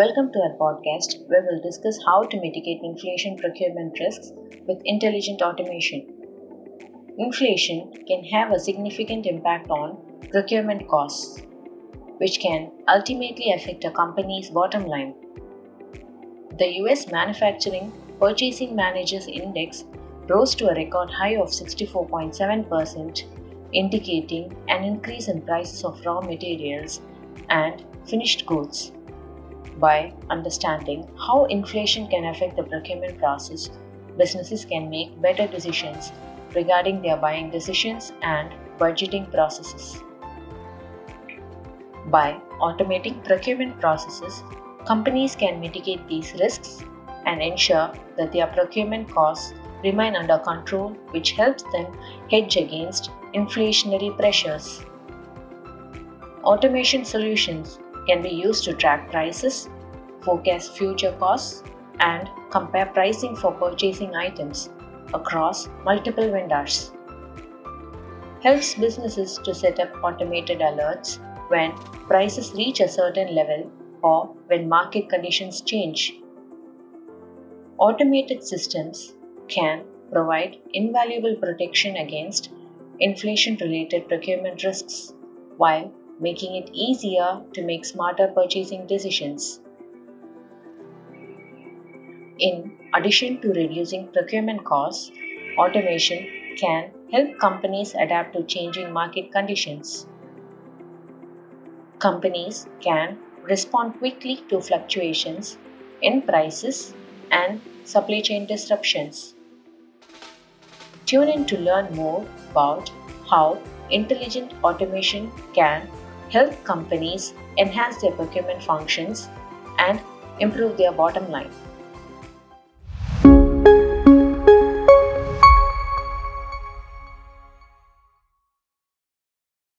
Welcome to our podcast where we'll discuss how to mitigate inflation procurement risks with intelligent automation. Inflation can have a significant impact on procurement costs, which can ultimately affect a company's bottom line. The US Manufacturing Purchasing Managers Index rose to a record high of 64.7%, indicating an increase in prices of raw materials and finished goods. By understanding how inflation can affect the procurement process, businesses can make better decisions regarding their buying decisions and budgeting processes. By automating procurement processes, companies can mitigate these risks and ensure that their procurement costs remain under control, which helps them hedge against inflationary pressures. Automation solutions can be used to track prices, forecast future costs, and compare pricing for purchasing items across multiple vendors. Helps businesses to set up automated alerts when prices reach a certain level or when market conditions change. Automated systems can provide invaluable protection against inflation related procurement risks while making it easier to make smarter purchasing decisions. In addition to reducing procurement costs, automation can help companies adapt to changing market conditions. Companies can respond quickly to fluctuations in prices and supply chain disruptions. Tune in to learn more about how intelligent automation can help companies enhance their procurement functions and improve their bottom line.